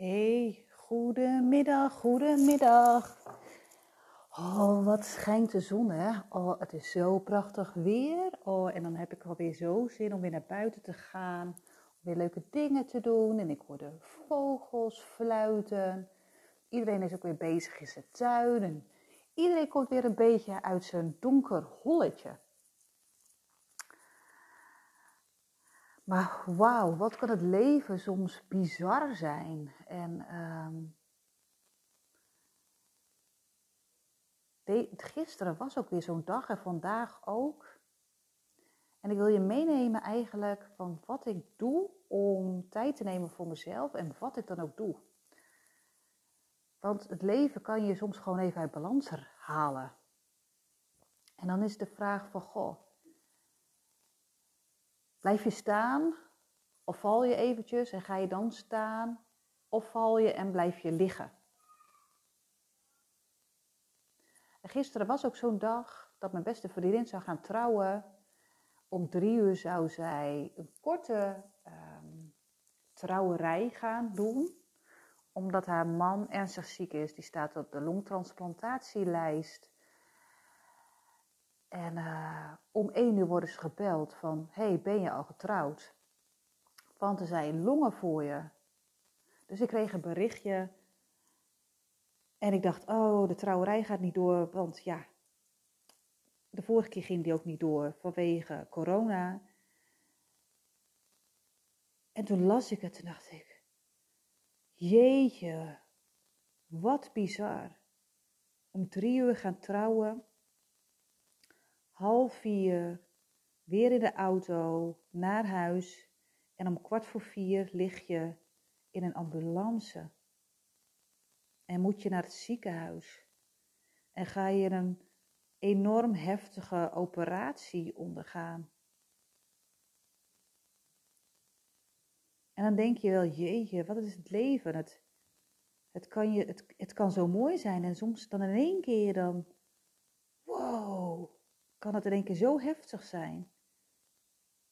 Hey, goedemiddag, goedemiddag. Oh, wat schijnt de zon, hè? Oh, het is zo prachtig weer. Oh, en dan heb ik alweer zo zin om weer naar buiten te gaan. Om weer leuke dingen te doen. En ik hoor de vogels fluiten. Iedereen is ook weer bezig in zijn tuin. En iedereen komt weer een beetje uit zijn donker holletje. Maar wauw, wat kan het leven soms bizar zijn. En um, gisteren was ook weer zo'n dag en vandaag ook. En ik wil je meenemen eigenlijk van wat ik doe om tijd te nemen voor mezelf en wat ik dan ook doe. Want het leven kan je soms gewoon even uit balans halen. En dan is de vraag van, goh, Blijf je staan of val je eventjes en ga je dan staan of val je en blijf je liggen? En gisteren was ook zo'n dag dat mijn beste vriendin zou gaan trouwen. Om drie uur zou zij een korte um, trouwerij gaan doen. Omdat haar man ernstig ziek is. Die staat op de longtransplantatielijst. En uh, om één uur worden ze gebeld van, hey, ben je al getrouwd? Want er zijn longen voor je. Dus ik kreeg een berichtje en ik dacht, oh, de trouwerij gaat niet door, want ja, de vorige keer ging die ook niet door vanwege corona. En toen las ik het en dacht ik, jeetje, wat bizar. Om drie uur gaan trouwen half vier weer in de auto naar huis en om kwart voor vier lig je in een ambulance en moet je naar het ziekenhuis en ga je een enorm heftige operatie ondergaan. En dan denk je wel, jeetje, wat is het leven? Het, het, kan, je, het, het kan zo mooi zijn en soms dan in één keer dan, kan het in één keer zo heftig zijn.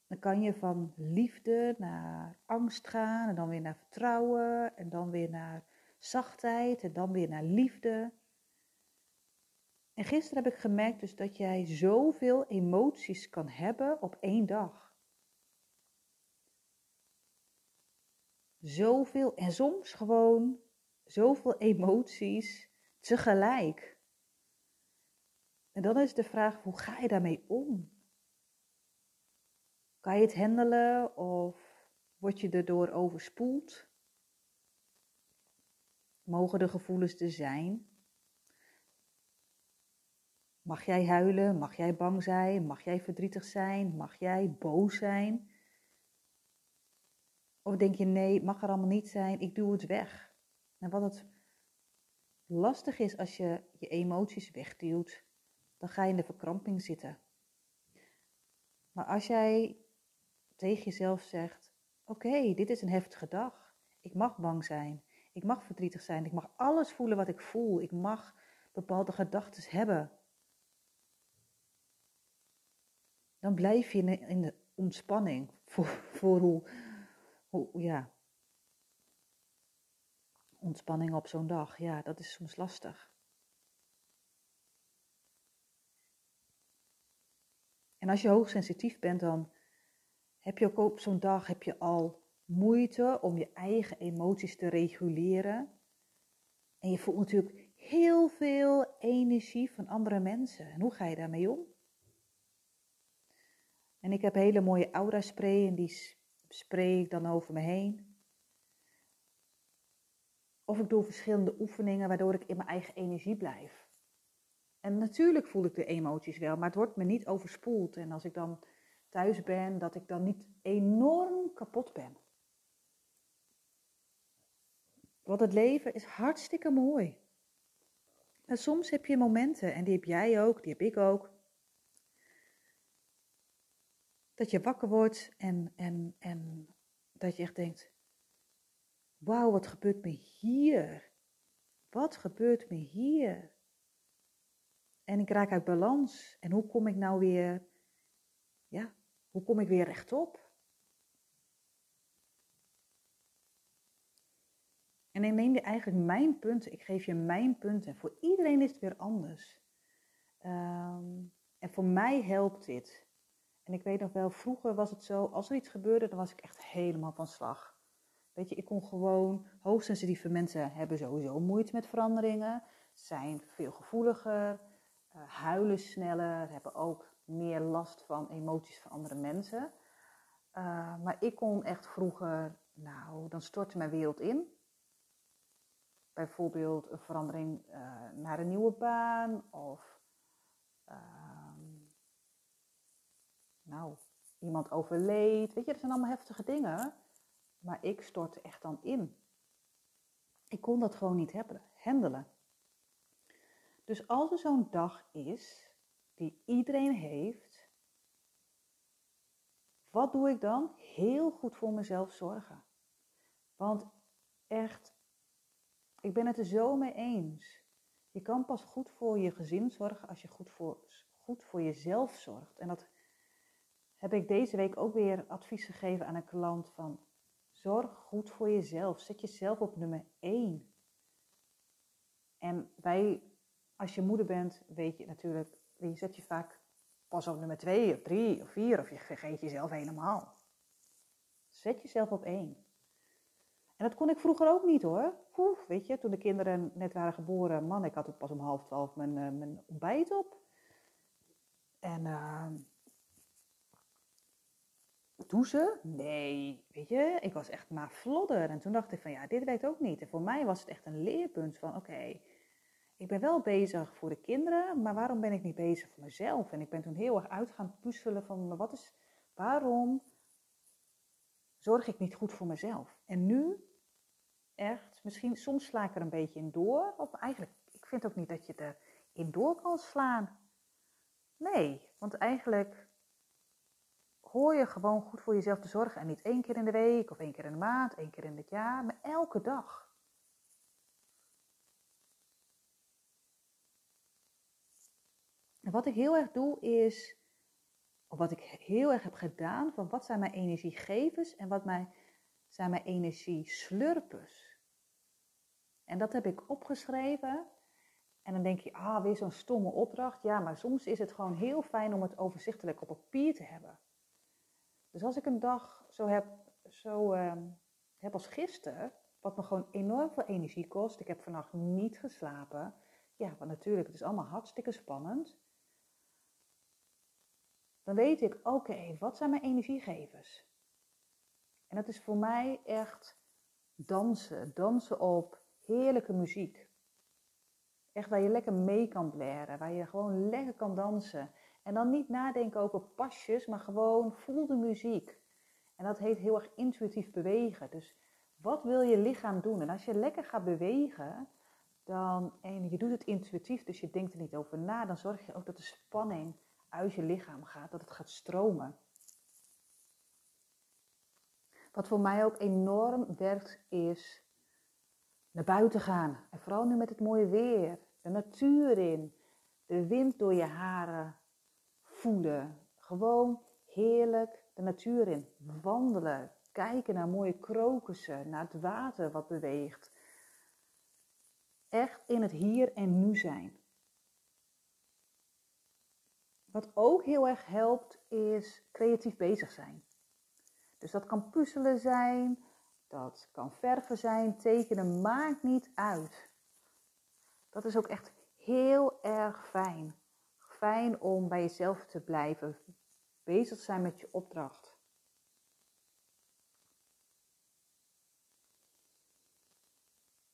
Dan kan je van liefde naar angst gaan en dan weer naar vertrouwen en dan weer naar zachtheid en dan weer naar liefde. En gisteren heb ik gemerkt dus dat jij zoveel emoties kan hebben op één dag. Zoveel en soms gewoon zoveel emoties tegelijk. En dan is de vraag, hoe ga je daarmee om? Kan je het handelen of word je erdoor overspoeld? Mogen de gevoelens er zijn? Mag jij huilen? Mag jij bang zijn? Mag jij verdrietig zijn? Mag jij boos zijn? Of denk je nee, het mag er allemaal niet zijn, ik doe het weg. En wat het lastig is als je je emoties wegduwt, dan ga je in de verkramping zitten. Maar als jij tegen jezelf zegt: Oké, dit is een heftige dag. Ik mag bang zijn. Ik mag verdrietig zijn. Ik mag alles voelen wat ik voel. Ik mag bepaalde gedachten hebben. Dan blijf je in de ontspanning voor, voor hoe, hoe, ja. Ontspanning op zo'n dag, ja, dat is soms lastig. En als je hoogsensitief bent, dan heb je ook op zo'n dag heb je al moeite om je eigen emoties te reguleren. En je voelt natuurlijk heel veel energie van andere mensen. En hoe ga je daarmee om? En ik heb hele mooie aura spray en die spray ik dan over me heen. Of ik doe verschillende oefeningen waardoor ik in mijn eigen energie blijf. En natuurlijk voel ik de emoties wel, maar het wordt me niet overspoeld. En als ik dan thuis ben, dat ik dan niet enorm kapot ben. Want het leven is hartstikke mooi. En soms heb je momenten, en die heb jij ook, die heb ik ook, dat je wakker wordt en, en, en dat je echt denkt, wauw, wat gebeurt me hier? Wat gebeurt me hier? En ik raak uit balans. En hoe kom ik nou weer, ja, hoe kom ik weer rechtop? En ik neem je eigenlijk mijn punten, ik geef je mijn punten. Voor iedereen is het weer anders. Ehm, en voor mij helpt dit. En ik weet nog wel, vroeger was het zo, als er iets gebeurde, dan was ik echt helemaal van slag. Weet je, ik kon gewoon, hoogsensitieve mensen hebben sowieso moeite met veranderingen, zijn veel gevoeliger, huilen sneller, hebben ook meer last van emoties van andere mensen. Uh, maar ik kon echt vroeger, nou, dan stortte mijn wereld in. Bijvoorbeeld een verandering uh, naar een nieuwe baan of nou, iemand overleed. Weet je, dat zijn allemaal heftige dingen. Maar ik stortte echt dan in. Ik kon dat gewoon niet hebben, handelen. Dus als er zo'n dag is, die iedereen heeft, wat doe ik dan? Heel goed voor mezelf zorgen. Want echt, ik ben het er zo mee eens. Je kan pas goed voor je gezin zorgen als je goed voor, goed voor jezelf zorgt. En dat heb ik deze week ook weer advies gegeven aan een klant van zorg goed voor jezelf. Zet jezelf op nummer 1. En wij, als je moeder bent, weet je natuurlijk, je zet je vaak pas op nummer 2 of 3 of 4 of je vergeet jezelf helemaal. Zet jezelf op 1. En dat kon ik vroeger ook niet hoor. Weet je, toen de kinderen net waren geboren, man, ik had het pas om half twaalf mijn, uh, mijn ontbijt op. En uh, douchen? Nee, weet je, ik was echt maar vlodder. En toen dacht ik van ja, dit werkt ook niet. En voor mij was het echt een leerpunt van oké, ik ben wel bezig voor de kinderen, maar waarom ben ik niet bezig voor mezelf? En ik ben toen heel erg uit gaan puzzelen van wat is, waarom zorg ik niet goed voor mezelf? En nu, echt, misschien soms sla ik er een beetje in door. Of eigenlijk, ik vind ook niet dat je erin door kan slaan. Nee, want eigenlijk hoor je gewoon goed voor jezelf te zorgen. En niet één keer in de week of één keer in de maand, één keer in het jaar, maar elke dag. En wat ik heel erg doe is, of wat ik heel erg heb gedaan, van wat zijn mijn energiegevers en wat zijn mijn energieslurpers. En dat heb ik opgeschreven. En dan denk je, ah, weer zo'n stomme opdracht. Ja, maar soms is het gewoon heel fijn om het overzichtelijk op papier te hebben. Dus als ik een dag zo heb, zo, uh, heb als gisteren, wat me gewoon enorm veel energie kost. Ik heb vannacht niet geslapen. Ja, want natuurlijk, het is allemaal hartstikke spannend. Dan weet ik, oké, wat zijn mijn energiegevers? En dat is voor mij echt dansen. Dansen op heerlijke muziek. Echt waar je lekker mee kan blaren, waar je gewoon lekker kan dansen. En dan niet nadenken over pasjes, maar gewoon voel de muziek. En dat heet heel erg intuïtief bewegen. Dus wat wil je lichaam doen? En als je lekker gaat bewegen, dan, en je doet het intuïtief, dus je denkt er niet over na, dan zorg je ook dat de spanning uit je lichaam gaat, dat het gaat stromen. Wat voor mij ook enorm werkt, is naar buiten gaan. En vooral nu met het mooie weer, de natuur in, de wind door je haren, voelen. Gewoon heerlijk de natuur in. Wandelen. Kijken naar mooie krokussen. Naar het water wat beweegt. Echt in het hier en nu zijn. Wat ook heel erg helpt is creatief bezig zijn. Dus dat kan puzzelen zijn, dat kan verven zijn, tekenen, maakt niet uit. Dat is ook echt heel erg fijn fijn om bij jezelf te blijven, bezig zijn met je opdracht.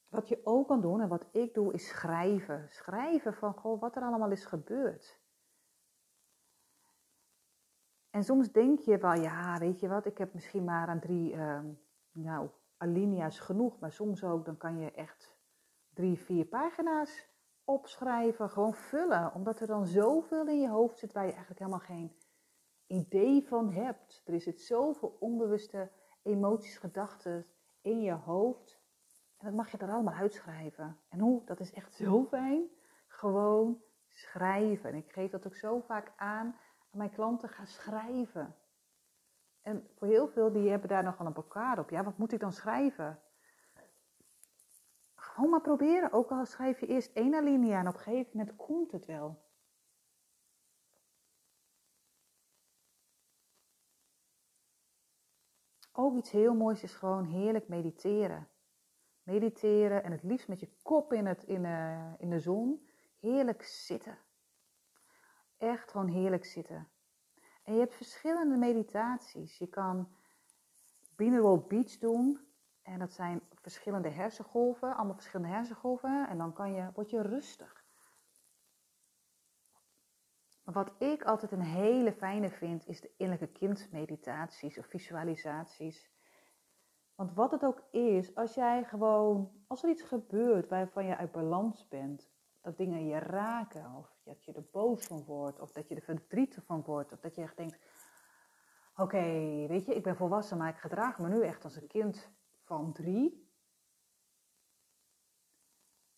Wat je ook kan doen en wat ik doe is schrijven. Schrijven van goh, wat er allemaal is gebeurd. En soms denk je wel, ja, weet je wat, ik heb misschien maar aan drie, uh, nou, alinea's genoeg. Maar soms ook, dan kan je echt drie, vier pagina's opschrijven, gewoon vullen. Omdat er dan zoveel in je hoofd zit waar je eigenlijk helemaal geen idee van hebt. Er zit zoveel onbewuste emoties, gedachten in je hoofd. En dat mag je er allemaal uitschrijven. En hoe? Dat is echt zo fijn. Gewoon schrijven. En ik geef dat ook zo vaak aan mijn klanten. Ga schrijven. En voor heel veel die hebben daar nogal een blokkade op. Ja, wat moet ik dan schrijven? gewoon maar proberen. Ook al schrijf je eerst één alinea en op een gegeven moment komt het wel. Ook iets heel moois is gewoon heerlijk mediteren. Mediteren en het liefst met je kop in, het, in, uh, in de zon. Heerlijk zitten. Echt gewoon heerlijk zitten. En je hebt verschillende meditaties. Je kan binaural beats doen. En dat zijn verschillende hersengolven, allemaal verschillende hersengolven. En dan kan je, word je rustig. Wat ik altijd een hele fijne vind, is de innerlijke kindmeditaties of visualisaties. Want wat het ook is, als jij gewoon, als er iets gebeurt waarvan je uit balans bent, dat dingen je raken, of dat je er boos van wordt, of dat je er verdrietig van wordt, of dat je echt denkt, oké, weet je, ik ben volwassen, maar ik gedraag me nu echt als een kind van drie.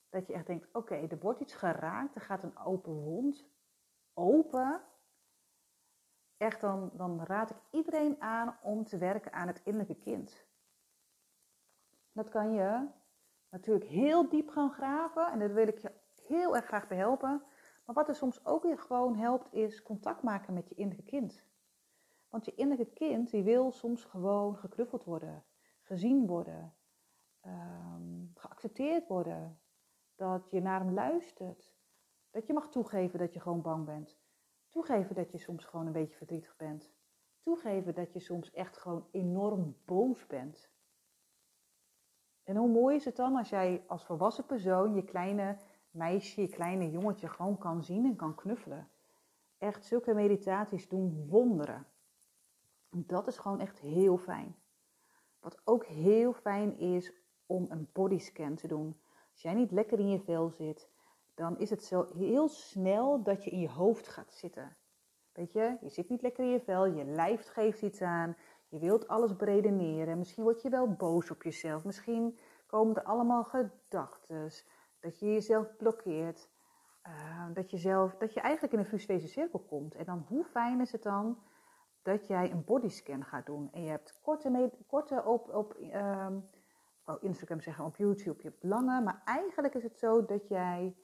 Dat je echt denkt, oké, er wordt iets geraakt, er gaat een open wond open. Echt, dan, dan raad ik iedereen aan om te werken aan het innerlijke kind. Dat kan je natuurlijk heel diep gaan graven en daar wil ik je heel erg graag bij helpen. Maar wat er soms ook weer gewoon helpt, is contact maken met je innerlijke kind. Want je innerlijke kind, die wil soms gewoon geknuffeld worden, gezien worden, ehm, geaccepteerd worden. Dat je naar hem luistert. Dat je mag toegeven dat je gewoon bang bent. Toegeven dat je soms gewoon een beetje verdrietig bent. Toegeven dat je soms echt gewoon enorm boos bent. En hoe mooi is het dan als jij als volwassen persoon je kleine meisje, je kleine jongetje gewoon kan zien en kan knuffelen. Echt, zulke meditaties doen wonderen. Dat is gewoon echt heel fijn. Wat ook heel fijn is om een bodyscan te doen. Als jij niet lekker in je vel zit, dan is het zo heel snel dat je in je hoofd gaat zitten. Weet je, je zit niet lekker in je vel, je lijf geeft iets aan, je wilt alles beredeneren. Misschien word je wel boos op jezelf, misschien komen er allemaal gedachten, dat je jezelf blokkeert, uh, dat, je zelf, dat je eigenlijk in een visuele cirkel komt. En dan hoe fijn is het dan dat jij een bodyscan gaat doen. En je hebt korte, korte op, op um, oh, Instagram zeggen, op YouTube, je hebt lange. Maar eigenlijk is het zo dat jij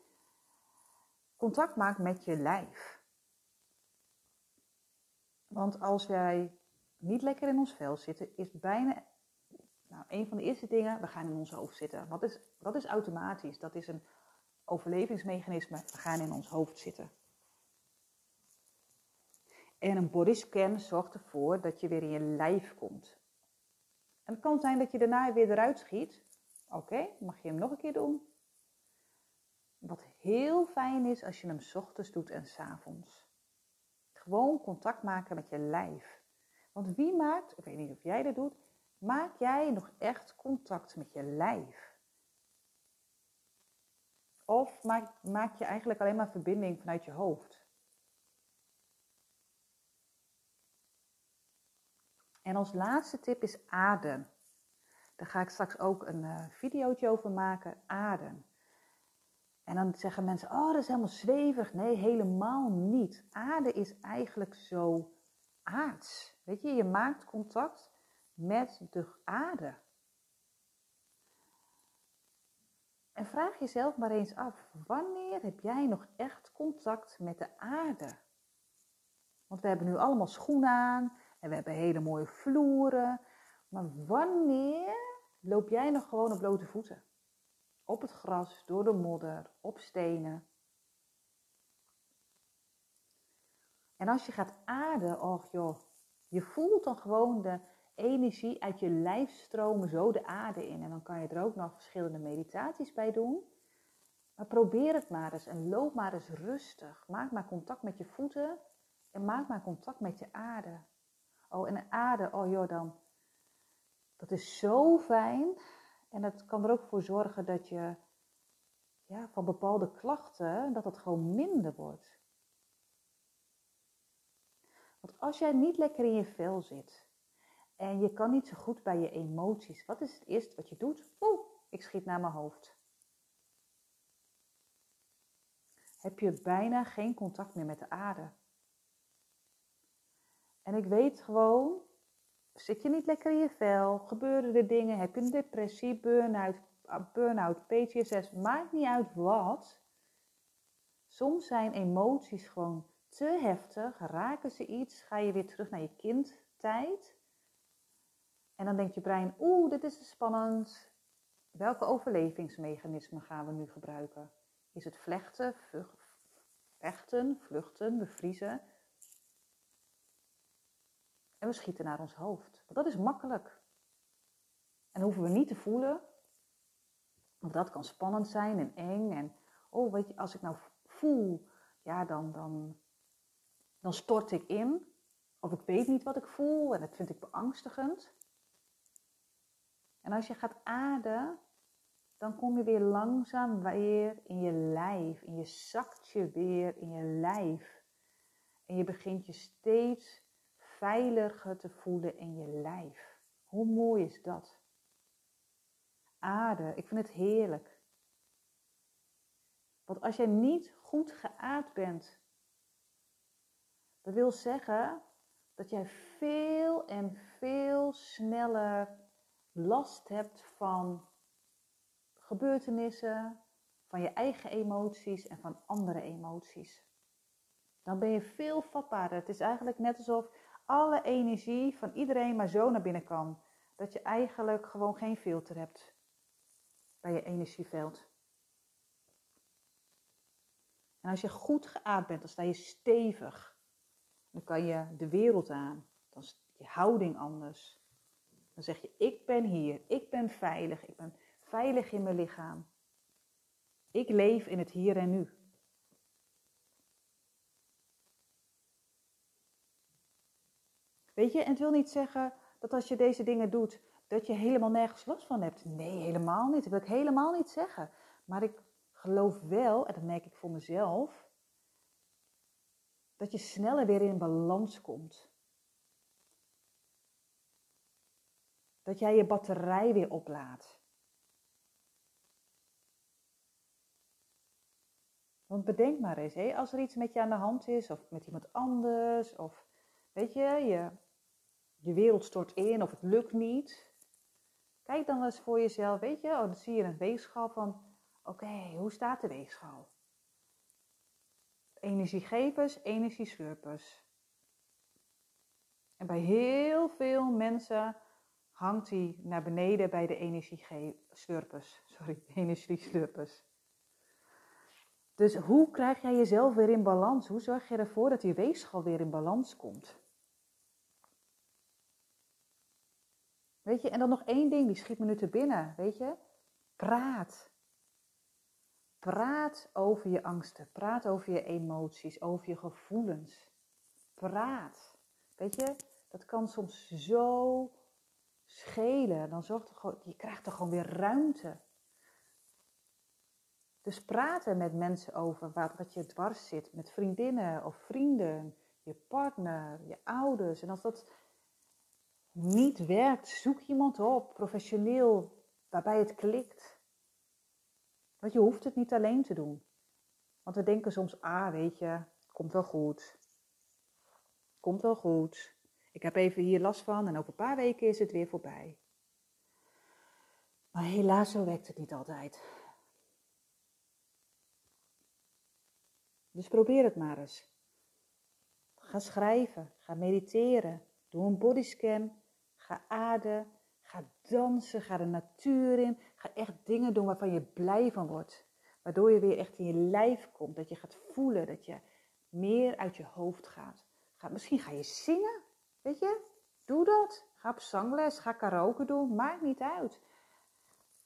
contact maakt met je lijf. Want als wij niet lekker in ons vel zitten, is bijna nou, een van de eerste dingen, we gaan in ons hoofd zitten. Wat is, dat is automatisch, dat is een overlevingsmechanisme. We gaan in ons hoofd zitten. En een bodyscan zorgt ervoor dat je weer in je lijf komt. En het kan zijn dat je daarna weer eruit schiet. Oké, mag je hem nog een keer doen? Wat heel fijn is als je hem ochtends doet en s avonds. Gewoon contact maken met je lijf. Want wie maakt, ik weet niet of jij dat doet, maak jij nog echt contact met je lijf? Of maak, maak je eigenlijk alleen maar verbinding vanuit je hoofd? En als laatste tip is adem. Daar ga ik straks ook een uh, videootje over maken. Adem. En dan zeggen mensen, oh, dat is helemaal zwevig. Nee, helemaal niet. Aarde is eigenlijk zo aards. Weet je, je maakt contact met de aarde. En vraag jezelf maar eens af, wanneer heb jij nog echt contact met de aarde? Want we hebben nu allemaal schoenen aan en we hebben hele mooie vloeren. Maar wanneer loop jij nog gewoon op blote voeten? Op het gras, door de modder, op stenen. En als je gaat aarden, oh joh, je voelt dan gewoon de energie uit je lijf stromen zo de aarde in. En dan kan je er ook nog verschillende meditaties bij doen. Maar probeer het maar eens en loop maar eens rustig. Maak maar contact met je voeten en maak maar contact met je aarde. Oh, en de aarde, oh joh, dan. Dat is zo fijn. En dat kan er ook voor zorgen dat je ja, van bepaalde klachten, dat het gewoon minder wordt. Want als jij niet lekker in je vel zit en je kan niet zo goed bij je emoties, wat is het eerste wat je doet? Oeh, ik schiet naar mijn hoofd. Heb je bijna geen contact meer met de aarde. En ik weet gewoon, zit je niet lekker in je vel, gebeuren er dingen, heb je een depressie, burn-out, burn-out, PTSS, maakt niet uit wat. Soms zijn emoties gewoon te heftig, raken ze iets, ga je weer terug naar je kindtijd. En dan denkt je brein, oeh, dit is spannend. Welke overlevingsmechanismen gaan we nu gebruiken? Is het vlechten, vechten, vluchten, bevriezen? En we schieten naar ons hoofd. Want dat is makkelijk. En hoeven we niet te voelen. Want dat kan spannend zijn en eng. En oh, weet je, als ik nou voel, ja, dan, dan, dan stort ik in. Of ik weet niet wat ik voel en dat vind ik beangstigend. En als je gaat ademen, dan kom je weer langzaam weer in je lijf. En je zakt je weer in je lijf. En je begint je steeds veiliger te voelen in je lijf. Hoe mooi is dat? Aarde, ik vind het heerlijk. Want als jij niet goed geaard bent, dat wil zeggen dat jij veel en veel sneller last hebt van gebeurtenissen, van je eigen emoties en van andere emoties. Dan ben je veel vatbaarder. Het is eigenlijk net alsof alle energie van iedereen maar zo naar binnen kan. Dat je eigenlijk gewoon geen filter hebt bij je energieveld. En als je goed geaard bent, dan sta je stevig. Dan kan je de wereld aan. Dan is je houding anders. Dan zeg je, ik ben hier, ik ben veilig, ik ben veilig in mijn lichaam. Ik leef in het hier en nu. Weet je, en het wil niet zeggen dat als je deze dingen doet, dat je helemaal nergens last van hebt. Nee, helemaal niet. Dat wil ik helemaal niet zeggen. Maar ik geloof wel, en dat merk ik voor mezelf, dat je sneller weer in balans komt. Dat jij je batterij weer oplaadt. Want bedenk maar eens, hè, als er iets met je aan de hand is, of met iemand anders, of weet je, je, je wereld stort in, of het lukt niet. Kijk dan eens voor jezelf, weet je, oh, dan zie je een weegschaal van, oké, hoe staat de weegschaal? Energiegevers, energieslurpers. En bij heel veel mensen hangt hij naar beneden bij de energieslurpers. Sorry, energieslurpers. Dus hoe krijg jij jezelf weer in balans? Hoe zorg je ervoor dat die weegschaal weer in balans komt? Weet je, en dan nog één ding, die schiet me nu te binnen, weet je? Praat. Praat over je angsten, praat over je emoties, over je gevoelens. Praat. Weet je, dat kan soms zo schelen. Dan zorgt er gewoon, je krijgt er gewoon weer ruimte. Dus praten met mensen over wat, wat je dwars zit, met vriendinnen of vrienden, je partner, je ouders. En als dat niet werkt, zoek iemand op, professioneel, waarbij het klikt. Want je hoeft het niet alleen te doen. Want we denken soms, ah weet je, komt wel goed. Komt wel goed. Ik heb even hier last van en over een paar weken is het weer voorbij. Maar helaas, zo werkt het niet altijd. Dus probeer het maar eens. Ga schrijven, ga mediteren, doe een bodyscan, ga aarden, ga dansen, ga de natuur in. Ga echt dingen doen waarvan je blij van wordt. Waardoor je weer echt in je lijf komt, dat je gaat voelen, dat je meer uit je hoofd gaat. Ga, misschien ga je zingen, weet je? Doe dat. Ga op zangles, ga karaoke doen, maakt niet uit.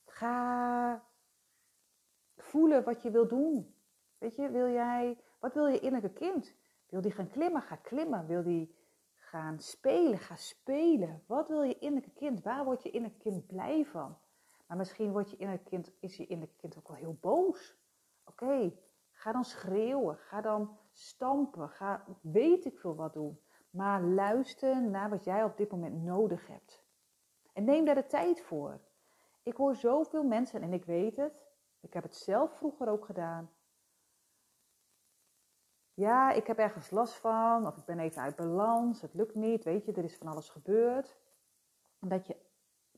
Ga voelen wat je wil doen. Weet je, wil jij, wat wil je innerlijke kind? Wil die gaan klimmen? Ga klimmen. Wil die gaan spelen? Ga spelen. Wat wil je innerlijke kind? Waar wordt je innerlijke kind blij van? Maar misschien wordt je innerlijke kind, is je innerlijke kind ook wel heel boos. Oké, ga dan schreeuwen. Ga dan stampen. Ga weet ik veel wat doen. Maar luister naar wat jij op dit moment nodig hebt. En neem daar de tijd voor. Ik hoor zoveel mensen, en ik weet het, ik heb het zelf vroeger ook gedaan. Ja, ik heb ergens last van, of ik ben even uit balans, het lukt niet, weet je, er is van alles gebeurd. En dat je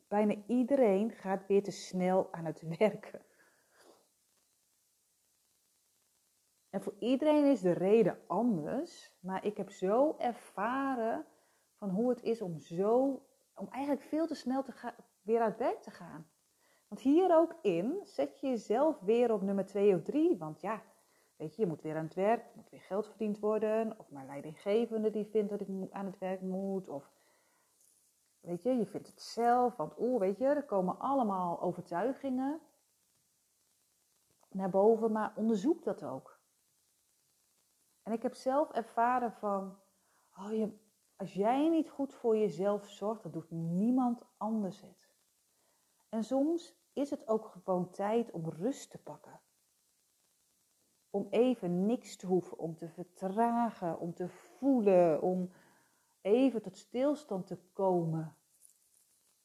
bijna iedereen gaat weer te snel aan het werken. En voor iedereen is de reden anders, maar ik heb zo ervaren van hoe het is om zo, om eigenlijk veel te snel te gaan, weer uit werk te gaan. Want hier ook in zet je jezelf weer op nummer twee of drie, want ja, weet je, je moet weer aan het werk, er moet weer geld verdiend worden, of mijn leidinggevende die vindt dat ik aan het werk moet, of weet je, je vindt het zelf, want oeh, weet je, er komen allemaal overtuigingen naar boven, maar onderzoek dat ook. En ik heb zelf ervaren van, oh je, als jij niet goed voor jezelf zorgt, dan doet niemand anders het. En soms is het ook gewoon tijd om rust te pakken. Om even niks te hoeven, om te vertragen, om te voelen, om even tot stilstand te komen.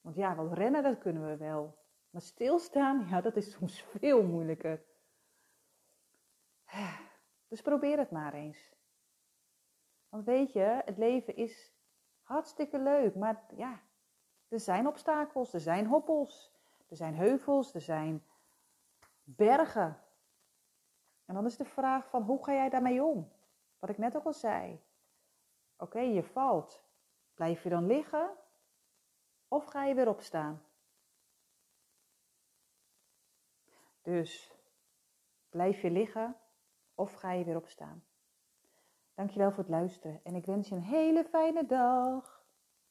Want ja, wel rennen, dat kunnen we wel. Maar stilstaan, ja, dat is soms veel moeilijker. Dus probeer het maar eens. Want weet je, het leven is hartstikke leuk, maar ja, er zijn obstakels, er zijn hoppels, er zijn heuvels, er zijn bergen. En dan is de vraag van hoe ga jij daarmee om? Wat ik net ook al zei. Oké, je valt. Blijf je dan liggen of ga je weer opstaan? Dus blijf je liggen of ga je weer opstaan? Dankjewel voor het luisteren en ik wens je een hele fijne dag.